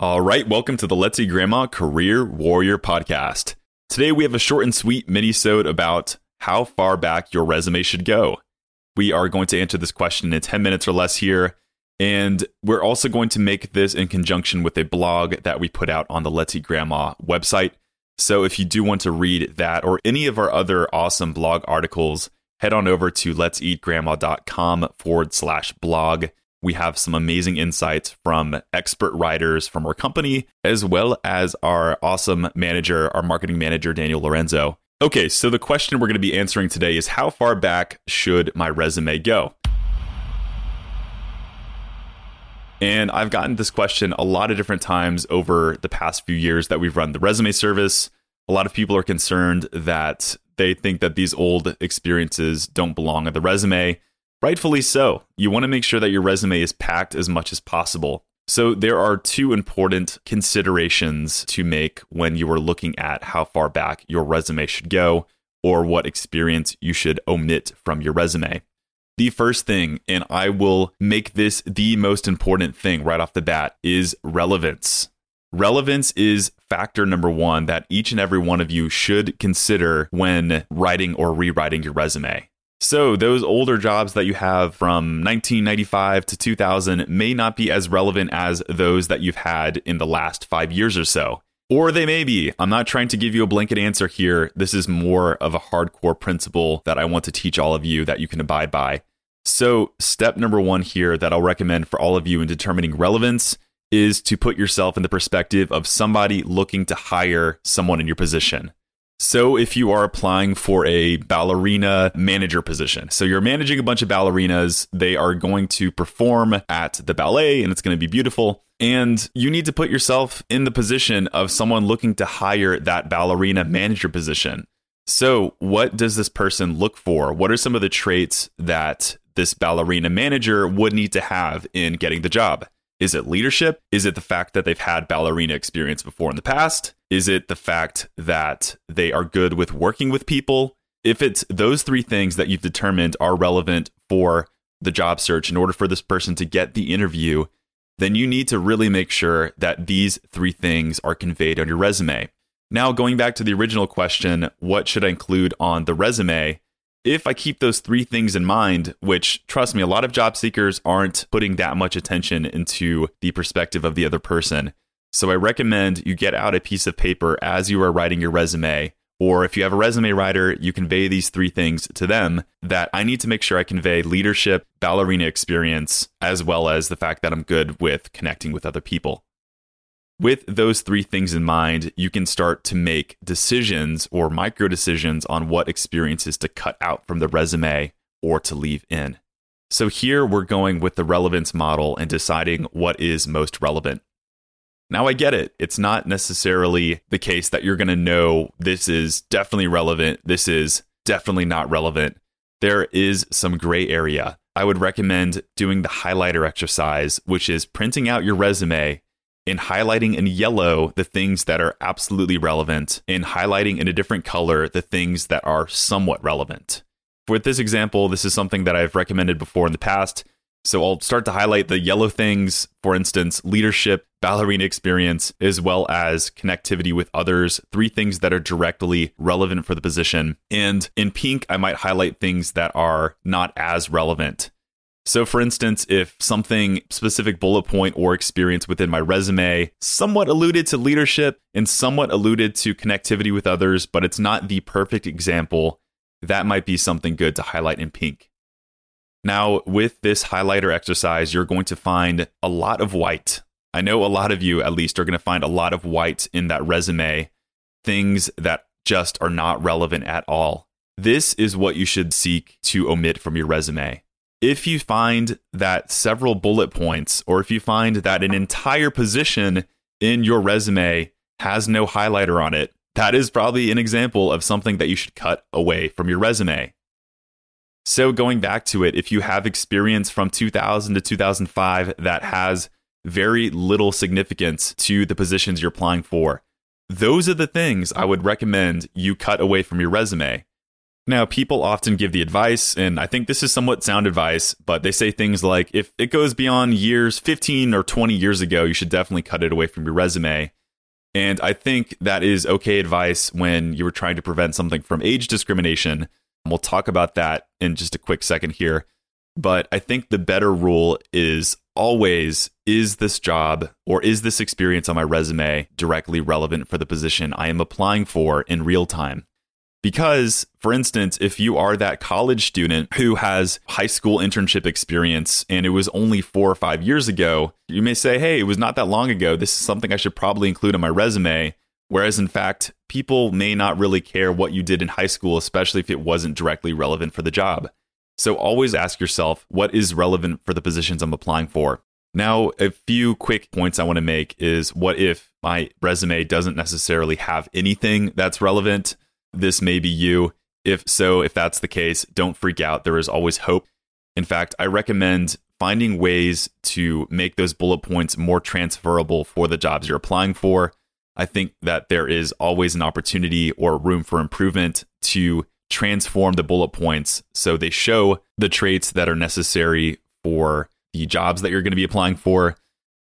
All right, welcome to the Let's Eat Grandma Career Warrior podcast. Today we have a short and sweet mini-sode about how far back your resume should go. We are going to answer this question in 10 minutes or less here, and we're also going to make this in conjunction with a blog that we put out on the Let's Eat Grandma website. So if you do want to read that or any of our other awesome blog articles, head on over to let'seatgrandma.com forward slash blog. We have some amazing insights from expert writers from our company, as well as our awesome manager, our marketing manager, Daniel Lorenzo. Okay, so the question we're going to be answering today is how far back should my resume go? And I've gotten this question a lot of different times over the past few years that we've run the resume service. A lot of people are concerned that they think that these old experiences don't belong on the resume. Rightfully so. You want to make sure that your resume is packed as much as possible. So, there are two important considerations to make when you are looking at how far back your resume should go or what experience you should omit from your resume. The first thing, and I will make this the most important thing right off the bat, is relevance. Relevance is factor number one that each and every one of you should consider when writing or rewriting your resume. So, those older jobs that you have from 1995 to 2000 may not be as relevant as those that you've had in the last five years or so. Or they may be. I'm not trying to give you a blanket answer here. This is more of a hardcore principle that I want to teach all of you that you can abide by. So, step number one here that I'll recommend for all of you in determining relevance is to put yourself in the perspective of somebody looking to hire someone in your position. So, if you are applying for a ballerina manager position, so you're managing a bunch of ballerinas, they are going to perform at the ballet and it's going to be beautiful. And you need to put yourself in the position of someone looking to hire that ballerina manager position. So, what does this person look for? What are some of the traits that this ballerina manager would need to have in getting the job? Is it leadership? Is it the fact that they've had ballerina experience before in the past? Is it the fact that they are good with working with people? If it's those three things that you've determined are relevant for the job search in order for this person to get the interview, then you need to really make sure that these three things are conveyed on your resume. Now, going back to the original question, what should I include on the resume? If I keep those three things in mind, which trust me, a lot of job seekers aren't putting that much attention into the perspective of the other person. So I recommend you get out a piece of paper as you are writing your resume. Or if you have a resume writer, you convey these three things to them that I need to make sure I convey leadership, ballerina experience, as well as the fact that I'm good with connecting with other people. With those three things in mind, you can start to make decisions or micro decisions on what experiences to cut out from the resume or to leave in. So here we're going with the relevance model and deciding what is most relevant. Now I get it. It's not necessarily the case that you're going to know this is definitely relevant, this is definitely not relevant. There is some gray area. I would recommend doing the highlighter exercise, which is printing out your resume in highlighting in yellow the things that are absolutely relevant, and highlighting in a different color the things that are somewhat relevant. With this example, this is something that I've recommended before in the past. So I'll start to highlight the yellow things, for instance, leadership, ballerina experience, as well as connectivity with others, three things that are directly relevant for the position. And in pink, I might highlight things that are not as relevant. So, for instance, if something specific bullet point or experience within my resume somewhat alluded to leadership and somewhat alluded to connectivity with others, but it's not the perfect example, that might be something good to highlight in pink. Now, with this highlighter exercise, you're going to find a lot of white. I know a lot of you, at least, are going to find a lot of white in that resume, things that just are not relevant at all. This is what you should seek to omit from your resume if you find that several bullet points, or if you find that an entire position in your resume has no highlighter on it, that is probably an example of something that you should cut away from your resume. So, going back to it, if you have experience from 2000 to 2005 that has very little significance to the positions you're applying for, those are the things I would recommend you cut away from your resume. Now, people often give the advice, and I think this is somewhat sound advice, but they say things like if it goes beyond years 15 or 20 years ago, you should definitely cut it away from your resume. And I think that is okay advice when you were trying to prevent something from age discrimination. We'll talk about that in just a quick second here. But I think the better rule is always is this job or is this experience on my resume directly relevant for the position I am applying for in real time? Because, for instance, if you are that college student who has high school internship experience and it was only four or five years ago, you may say, hey, it was not that long ago. This is something I should probably include on my resume. Whereas, in fact, people may not really care what you did in high school, especially if it wasn't directly relevant for the job. So, always ask yourself what is relevant for the positions I'm applying for. Now, a few quick points I want to make is what if my resume doesn't necessarily have anything that's relevant? This may be you. If so, if that's the case, don't freak out. There is always hope. In fact, I recommend finding ways to make those bullet points more transferable for the jobs you're applying for. I think that there is always an opportunity or room for improvement to transform the bullet points so they show the traits that are necessary for the jobs that you're going to be applying for.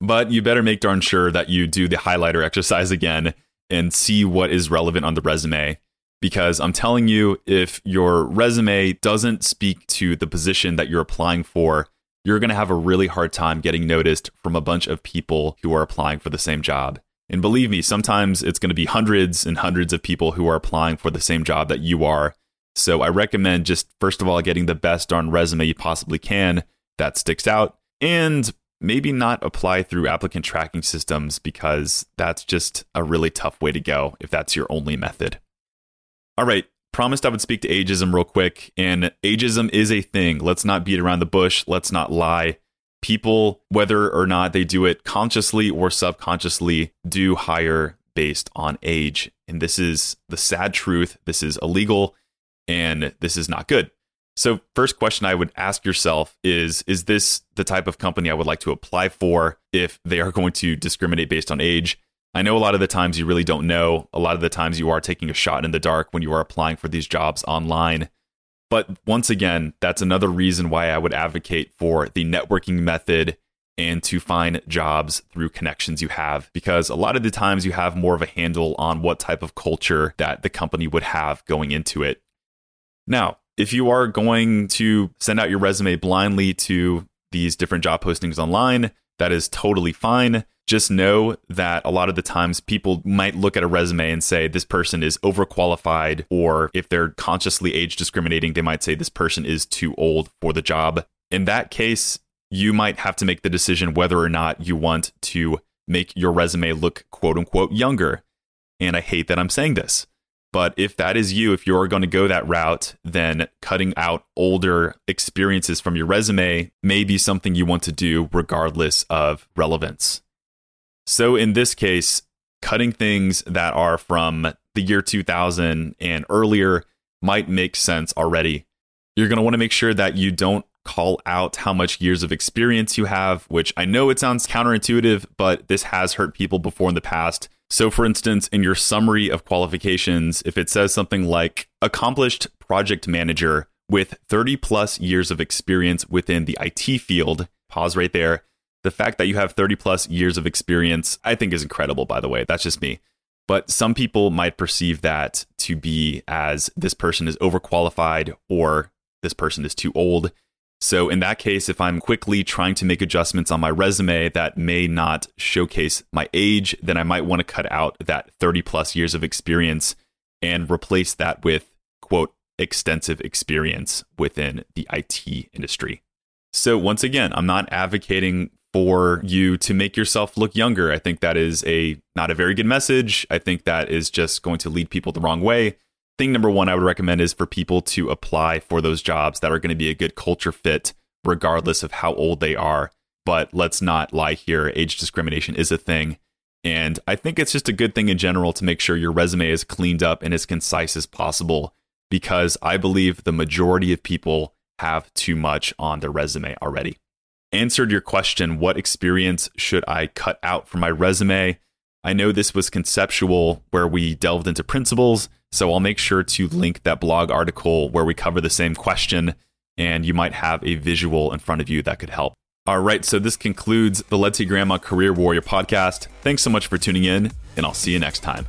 But you better make darn sure that you do the highlighter exercise again and see what is relevant on the resume because I'm telling you, if your resume doesn't speak to the position that you're applying for, you're going to have a really hard time getting noticed from a bunch of people who are applying for the same job. And believe me, sometimes it's going to be hundreds and hundreds of people who are applying for the same job that you are. So I recommend just, first of all, getting the best darn resume you possibly can that sticks out and maybe not apply through applicant tracking systems because that's just a really tough way to go if that's your only method. All right. Promised I would speak to ageism real quick. And ageism is a thing. Let's not beat around the bush. Let's not lie. People, whether or not they do it consciously or subconsciously, do hire based on age. And this is the sad truth. This is illegal and this is not good. So, first question I would ask yourself is Is this the type of company I would like to apply for if they are going to discriminate based on age? I know a lot of the times you really don't know. A lot of the times you are taking a shot in the dark when you are applying for these jobs online. But once again, that's another reason why I would advocate for the networking method and to find jobs through connections you have because a lot of the times you have more of a handle on what type of culture that the company would have going into it. Now, if you are going to send out your resume blindly to these different job postings online, that is totally fine just know that a lot of the times people might look at a resume and say this person is overqualified, or if they're consciously age discriminating, they might say this person is too old for the job. In that case, you might have to make the decision whether or not you want to make your resume look quote unquote younger. And I hate that I'm saying this. But if that is you, if you're going to go that route, then cutting out older experiences from your resume may be something you want to do regardless of relevance. So in this case, cutting things that are from the year 2000 and earlier might make sense already. You're going to want to make sure that you don't call out how much years of experience you have, which I know it sounds counterintuitive, but this has hurt people before in the past. So, for instance, in your summary of qualifications, if it says something like accomplished project manager with 30 plus years of experience within the IT field, pause right there the fact that you have 30 plus years of experience, I think is incredible, by the way. That's just me. But some people might perceive that to be as this person is overqualified or this person is too old. So, in that case, if I'm quickly trying to make adjustments on my resume that may not showcase my age, then I might want to cut out that 30 plus years of experience and replace that with, quote, extensive experience within the IT industry. So, once again, I'm not advocating for you to make yourself look younger. I think that is a not a very good message. I think that is just going to lead people the wrong way. Thing number 1 I would recommend is for people to apply for those jobs that are going to be a good culture fit regardless of how old they are. But let's not lie here, age discrimination is a thing. And I think it's just a good thing in general to make sure your resume is cleaned up and as concise as possible because I believe the majority of people have too much on their resume already answered your question what experience should I cut out from my resume? I know this was conceptual where we delved into principles, so I'll make sure to link that blog article where we cover the same question and you might have a visual in front of you that could help. All right, so this concludes the Let's Eat Grandma Career Warrior podcast. Thanks so much for tuning in, and I'll see you next time.